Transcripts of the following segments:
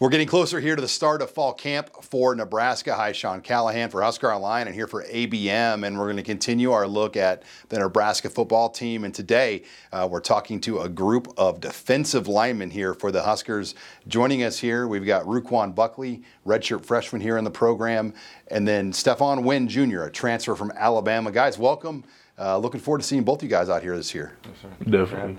We're getting closer here to the start of fall camp for Nebraska. Hi, Sean Callahan for Husker Online and here for ABM. And we're going to continue our look at the Nebraska football team. And today uh, we're talking to a group of defensive linemen here for the Huskers. Joining us here, we've got Ru'Quan Buckley, redshirt freshman here in the program, and then Stephon Wynn Jr., a transfer from Alabama. Guys, welcome. Uh, looking forward to seeing both you guys out here this year. Definitely.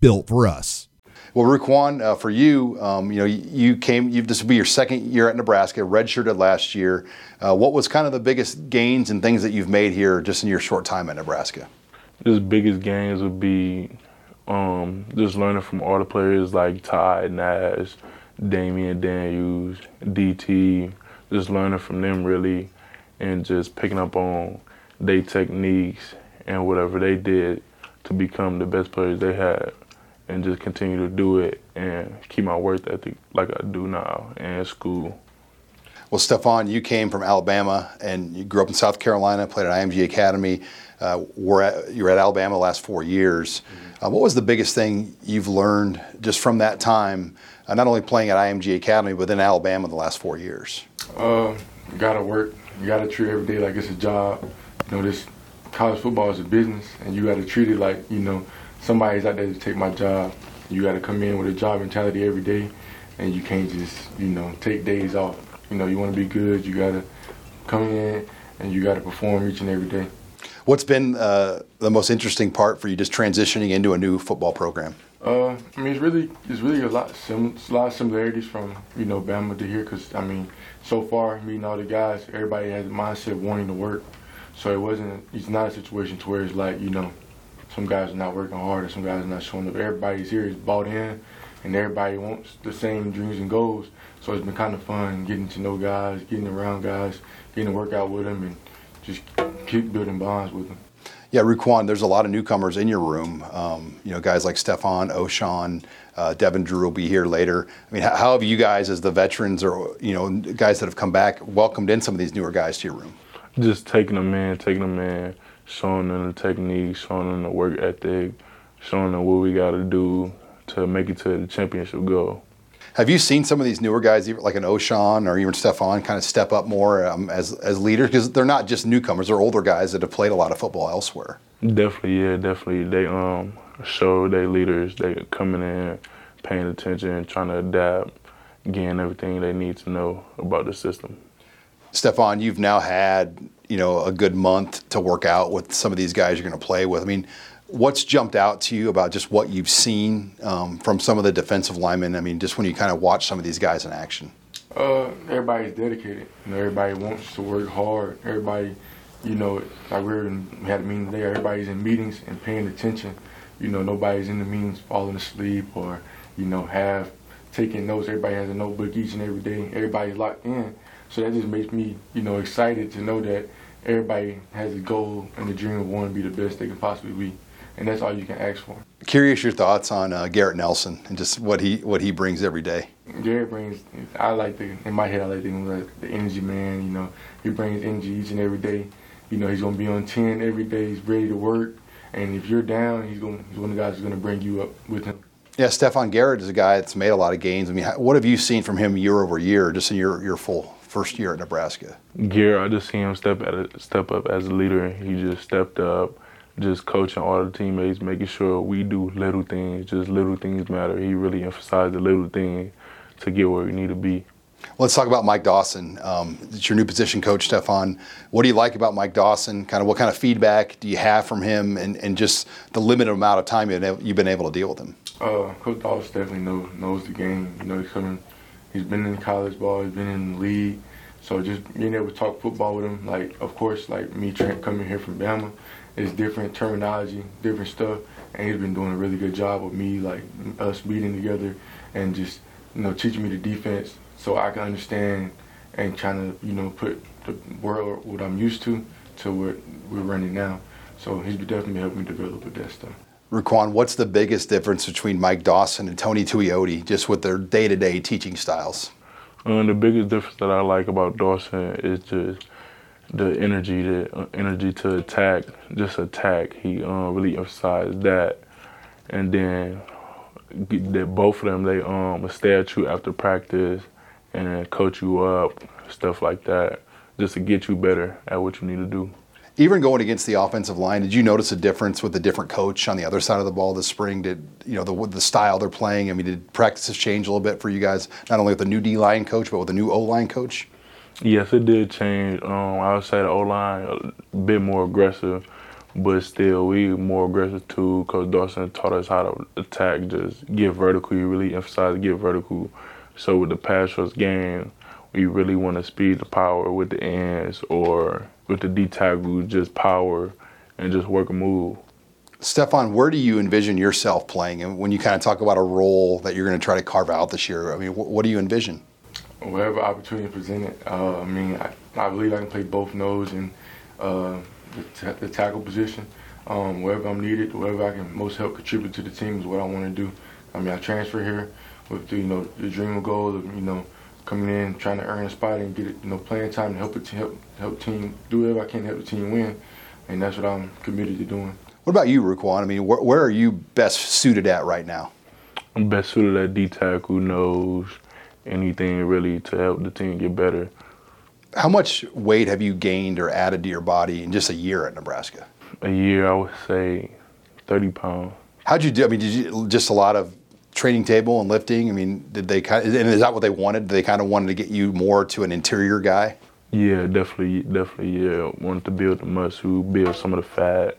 built for us. Well, Ru'Quan, uh, for you, um, you know, you came. You've this will be your second year at Nebraska, redshirted last year. Uh, what was kind of the biggest gains and things that you've made here just in your short time at Nebraska? Just biggest gains would be um, just learning from all the players like Ty Nash, Damion Daniels, DT. Just learning from them really, and just picking up on their techniques and whatever they did to become the best players they had, and just continue to do it and keep my work ethic like I do now in school. Well, Stephon, you came from Alabama and you grew up in South Carolina, played at IMG Academy. Uh, were at, you were at Alabama the last four years. Uh, what was the biggest thing you've learned just from that time, uh, not only playing at IMG Academy, but in Alabama the last four years? Uh, you gotta work. You gotta treat every day like it's a job. You know, this college football is a business, and you gotta treat it like you know somebody's out there to take my job. You gotta come in with a job mentality every day, and you can't just you know take days off. You know, you want to be good. You gotta come in and you gotta perform each and every day. What's been uh, the most interesting part for you just transitioning into a new football program? Uh, I mean, it's really it's really a lot sim- a lot of similarities from you know Bama to here because I mean, so far meeting all the guys, everybody has a mindset wanting to work. So it wasn't it's not a situation to where it's like you know, some guys are not working hard or some guys are not showing up. Everybody's here is bought in, and everybody wants the same dreams and goals. So it's been kind of fun getting to know guys, getting around guys, getting to work out with them, and just keep building bonds with them. Yeah, Ru'Quan, there's a lot of newcomers in your room. Um, you know, guys like Stephon, Ochaun, uh, Devin Drew will be here later. I mean, how, how have you guys, as the veterans or you know guys that have come back, welcomed in some of these newer guys to your room? just taking them in, taking them in, showing them the technique, showing them the work ethic, showing them what we got to do to make it to the championship goal. Have you seen some of these newer guys, even like an Ochaun or even Stephon, kind of step up more um, as as leaders? Because they're not just newcomers; they're older guys that have played a lot of football elsewhere. Definitely, yeah, definitely. They um show their leaders, they coming in, paying attention, trying to adapt, getting everything they need to know about the system. Stephon, you've now had you know a good month to work out with some of these guys you're going to play with. I mean, what's jumped out to you about just what you've seen um, from some of the defensive linemen? I mean, just when you kind of watch some of these guys in action. Uh, everybody's dedicated. You know, everybody wants to work hard. Everybody, you know, like we in, we had a meeting today. Everybody's in meetings and paying attention. You know, nobody's in the meetings falling asleep or, you know, have taking notes. Everybody has a notebook each and every day. Everybody's locked in. So that just makes me, you know, excited to know that everybody has a goal and a dream of wanting to be the best they can possibly be. And that's all you can ask for. Curious your thoughts on uh, Garrett Nelson and just what he what he brings every day. Garrett brings. I like the in my head. I like the, like the energy man. You know, he brings energy each and every day. You know, he's gonna be on ten every day. He's ready to work. And if you're down, he's going. He's one of the guys who's gonna bring you up with him. Yeah, Stephon Garrett is a guy that's made a lot of gains. I mean, what have you seen from him year over year, just in your your full first year at Nebraska? Garrett, I just see him step at a, step up as a leader. He just stepped up, just coaching all the teammates, making sure we do little things. Just little things matter. He really emphasized the little things to get where we need to be. Let's talk about Mike Dawson. Um, it's your new position coach, Stephon. What do you like about Mike Dawson? Kind of what kind of feedback do you have from him, and, and just the limited amount of time you've been able to deal with him? Uh, Coach Dawson definitely know, knows the game. You know, he's coming. He's been in college ball. He's been in the league. So just being able to talk football with him, like of course, like me coming here from Bama, it's different terminology, different stuff, and he's been doing a really good job with me, like us meeting together, and just you know teaching me the defense so I can understand and trying to you know put the world what I'm used to to what we're running now. So he's definitely helped me develop with that stuff. Raquan, what's the biggest difference between Mike Dawson and Tony Tuioti, just with their day-to-day teaching styles? Um, the biggest difference that I like about Dawson is just the energy, the uh, energy to attack, just attack. He um, really emphasized that, and then that both of them they um stay at you after practice and coach you up, stuff like that, just to get you better at what you need to do. Even going against the offensive line, did you notice a difference with the different coach on the other side of the ball this spring? Did you know the the style they're playing? I mean, did practices change a little bit for you guys, not only with the new D line coach, but with the new O line coach? Yes, it did change. Um, I would say the O line a bit more aggressive, but still we more aggressive too. Coach Dawson taught us how to attack, just get vertical. You really emphasize get vertical so with the pass rush game, we really want to speed the power with the ends or with the D tackle, just power and just work a move. Stephon, where do you envision yourself playing? And when you kind of talk about a role that you're going to try to carve out this year, I mean, what do you envision? Whatever opportunity presented. Uh, I mean, I, I, believe I can play both nose and uh, the, t- the, tackle position. Um, wherever I'm needed, wherever I can most help contribute to the team is what I want to do. I mean, I transfer here with the, you know the dream goal of you know coming in trying to earn a spot and get it, you know playing time to help it help help team do whatever I can to help the team win, and that's what I'm committed to doing. What about you, Raquan? I mean, where, where are you best suited at right now? I'm best suited at D tackle, knows anything really to help the team get better. How much weight have you gained or added to your body in just a year at Nebraska? A year, I would say, 30 pounds. How'd you do? I mean, did you just a lot of training table and lifting? I mean, did they kind of, and is that what they wanted? Did they kind of wanted to get you more to an interior guy? Yeah, definitely, definitely. Yeah, wanted to build the muscle, build some of the fat,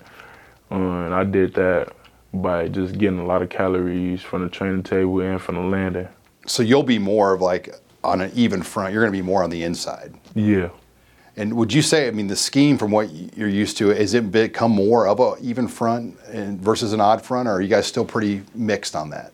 uh, and I did that by just getting a lot of calories from the training table and from the landing. So you'll be more of like on an even front. You're going to be more on the inside. Yeah. And would you say, I mean, the scheme from what you're used to, has it become more of a even front versus an odd front, or are you guys still pretty mixed on that?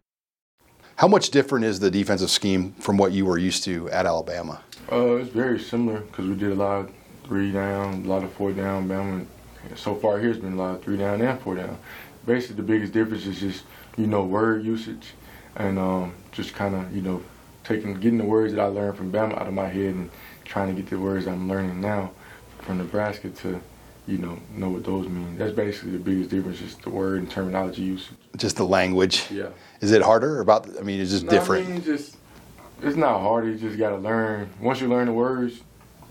How much different is the defensive scheme from what you were used to at Alabama? Uh, it's very similar because we did a lot of three down, a lot of four down. Bama, so far here, has been a lot of three down and four down. Basically, the biggest difference is just you know word usage and um, just kind of you know taking getting the words that I learned from Bama out of my head and trying to get the words I'm learning now from Nebraska to you know, know what those mean. That's basically the biggest difference, just the word and terminology use. Just the language. Yeah. Is it harder about? I mean, it's just no, different. I mean, just it's not hard. You just gotta learn. Once you learn the words,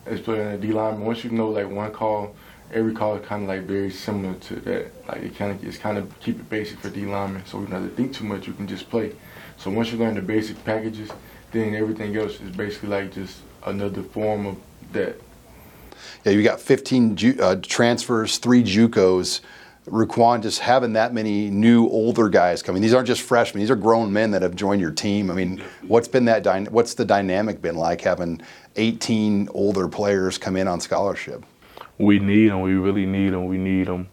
especially in the D line. Once you know like one call, every call is kind of like very similar to that. Like it kind of it's kind of keep it basic for D linemen, so we don't have to think too much. You can just play. So once you learn the basic packages, then everything else is basically like just another form of that yeah, you got 15 ju- uh, transfers, three JUCOs. Raquan just having that many new older guys coming. These aren't just freshmen; these are grown men that have joined your team. I mean, what's been that? Dy- what's the dynamic been like having 18 older players come in on scholarship? we need them. We really need them. We need them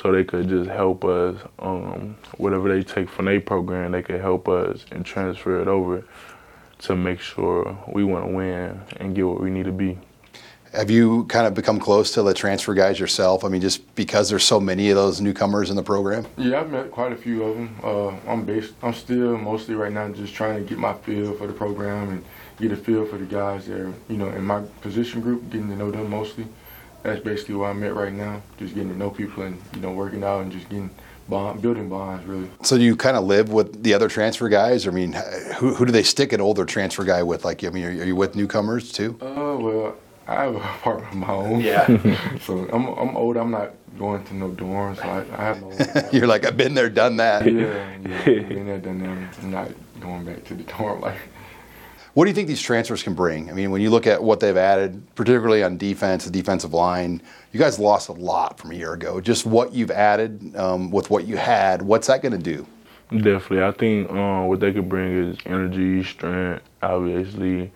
so they could just help us. Um, whatever they take from their program, they could help us and transfer it over to make sure we want to win and get what we need to be. Have you kind of become close to the transfer guys yourself? I mean, just because there's so many of those newcomers in the program. Yeah, I've met quite a few of them. Uh, I'm based. I'm still mostly right now just trying to get my feel for the program and get a feel for the guys that are, you know, in my position group, getting to know them mostly. That's basically where I'm at right now, just getting to know people and you know working out and just getting bond, building bonds really. So do you kind of live with the other transfer guys? I mean, who, who do they stick an older transfer guy with? Like, I mean, are, are you with newcomers too? Uh, well, I have an apartment of my own. Yeah. so I'm I'm old. I'm not going to no dorms. So I, I have no. You're like I've been there, done that. Yeah, yeah. been there, done that. I'm not going back to the dorm like. What do you think these transfers can bring? I mean, when you look at what they've added, particularly on defense, the defensive line, you guys lost a lot from a year ago. Just what you've added um, with what you had, what's that going to do? Definitely. I think um, what they could bring is energy, strength, obviously,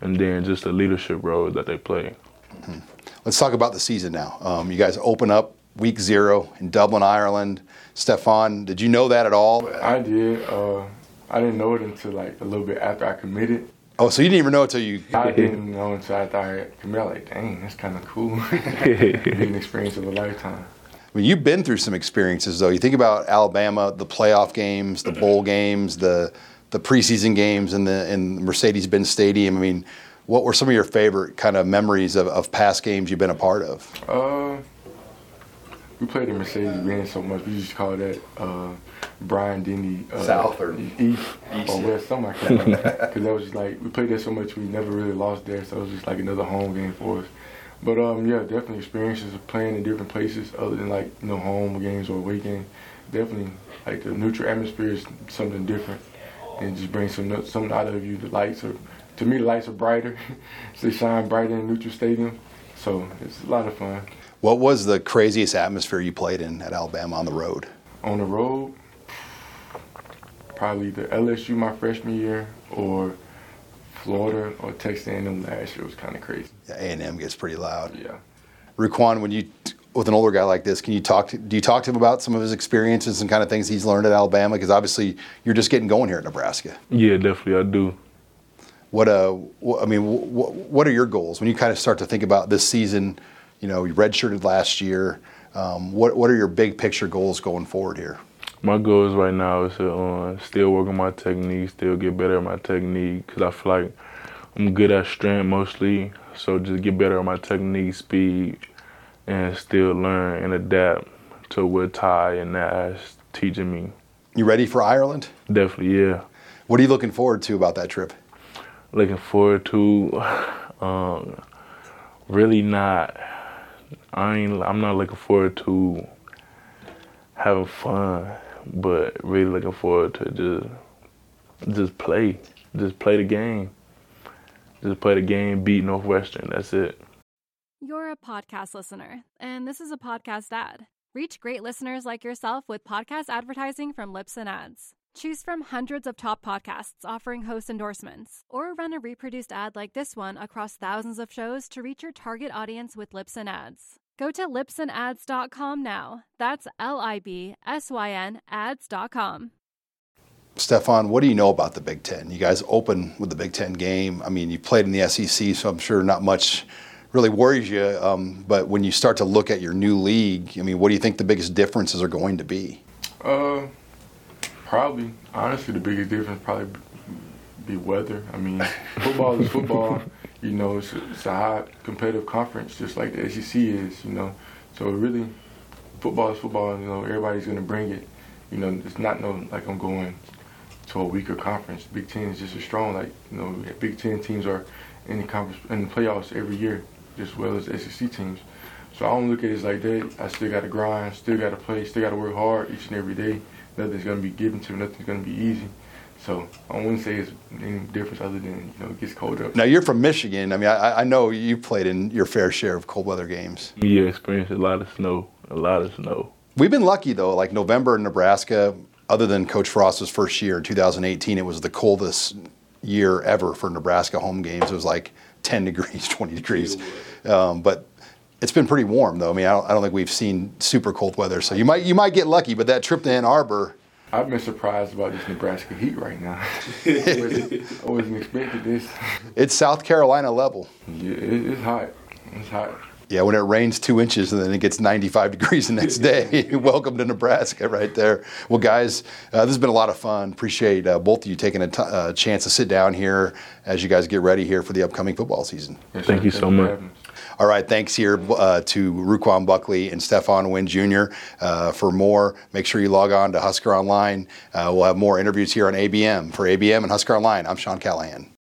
and then just the leadership role that they play. Mm-hmm. Let's talk about the season now. Um, you guys open up week zero in Dublin, Ireland. Stephon, did you know that at all? I did. Uh, I didn't know it until like a little bit after I committed. Oh, so you didn't even know until you? I didn't know until after I committed. Like, dang, that's kind of cool. an experience of a lifetime. I mean, you've been through some experiences though. You think about Alabama, the playoff games, the bowl games, the the preseason games in the in Mercedes-Benz Stadium. I mean, what were some of your favorite kind of memories of, of past games you've been a part of? Uh, we played in Mercedes-Benz so much. We used to call that. Uh, Bryant Denny uh, South or East, East or West, something like that. Because that was just like we played there so much, we never really lost there, so it was just like another home game for us. But um, yeah, definitely experiences of playing in different places other than like you know home games or away games. Definitely like the neutral atmosphere is something different, and just bring some something out of you. The lights are, to me, the lights are brighter. they shine brighter in neutral stadium, so it's a lot of fun. What was the craziest atmosphere you played in at Alabama on the road? On the road, probably the LSU my freshman year or Florida or Texas A&M last year was kind of crazy. Yeah, A&M gets pretty loud. Yeah. Ru'Quan, when you with an older guy like this, can you talk to, do you talk to him about some of his experiences and kind of things he's learned at Alabama? Because obviously you're just getting going here at Nebraska. Yeah, definitely I do. What uh, I mean, what, what are your goals when you kind of start to think about this season? You know, you redshirted last year. Um, what what are your big picture goals going forward here? my goals right now is to uh, still work on my technique, still get better at my technique, because I feel like I'm good at strength mostly. So just get better at my technique, speed, and still learn and adapt to what Ty and Nash teaching me. You ready for Ireland? Definitely, yeah. What are you looking forward to about that trip? Looking forward to, um, really not. I ain't. I'm not looking forward to having fun but really looking forward to just just play, just play the game, just play the game, beat Northwestern. That's it. You're a podcast listener, and this is a podcast ad. Reach great listeners like yourself with podcast advertising from Libsyn Ads. Choose from hundreds of top podcasts offering host endorsements, or run a reproduced ad like this one across thousands of shows to reach your target audience with Libsyn Ads. Go to libsynads.com now. That's L I B S Y N ads.com. Stephon, what do you know about the Big Ten? You guys open with the Big Ten game. I mean, you played in the SEC, so I'm sure not much really worries you. Um, but when you start to look at your new league, I mean, what do you think the biggest differences are going to be? Uh, probably, honestly, the biggest difference probably be weather. I mean, football is football you know, it's a, it's a high competitive conference, just like the SEC is, you know. So really, football is football. You know, everybody's gonna bring it. You know, it's not no like I'm going to a weaker conference. Big Ten is just as strong. Like you know, Big Ten teams are in the conference in the playoffs every year, as well as SEC teams. So I don't look at it like that. I still got to grind, still got to play, still got to work hard each and every day. Nothing's gonna be given to me. Nothing's gonna be easy. So I wouldn't say it's any difference other than you know it gets cold up. Now you're from Michigan. I mean, I, I know you played in your fair share of cold weather games. Yeah, experienced a lot of snow, a lot of snow. We've been lucky though. Like November in Nebraska, other than Coach Frost's first year in 2018, it was the coldest year ever for Nebraska home games. It was like 10 degrees, 20 degrees. Um, but It's been pretty warm though. I mean, I don't, I don't think we've seen super cold weather, so you might you might get lucky. But that trip to Ann Arbor, I've been surprised about this Nebraska heat right now. I, wasn't, expecting this. it's South Carolina level. Yeah, it, it's hot. It's hot. Yeah, when it rains two inches and then it gets 95 degrees the next day. Welcome to Nebraska, right there. Well, guys, uh, this has been a lot of fun. Appreciate uh, both of you taking a t- uh, chance to sit down here as you guys get ready here for the upcoming football season. Yes, Thank you so much. All right, thanks here uh, to Ru'Quan Buckley and Stephon Wynn Jr. Uh, for more, make sure you log on to Husker Online. Uh, we'll have more interviews here on ABM. For ABM and Husker Online, I'm Sean Callahan.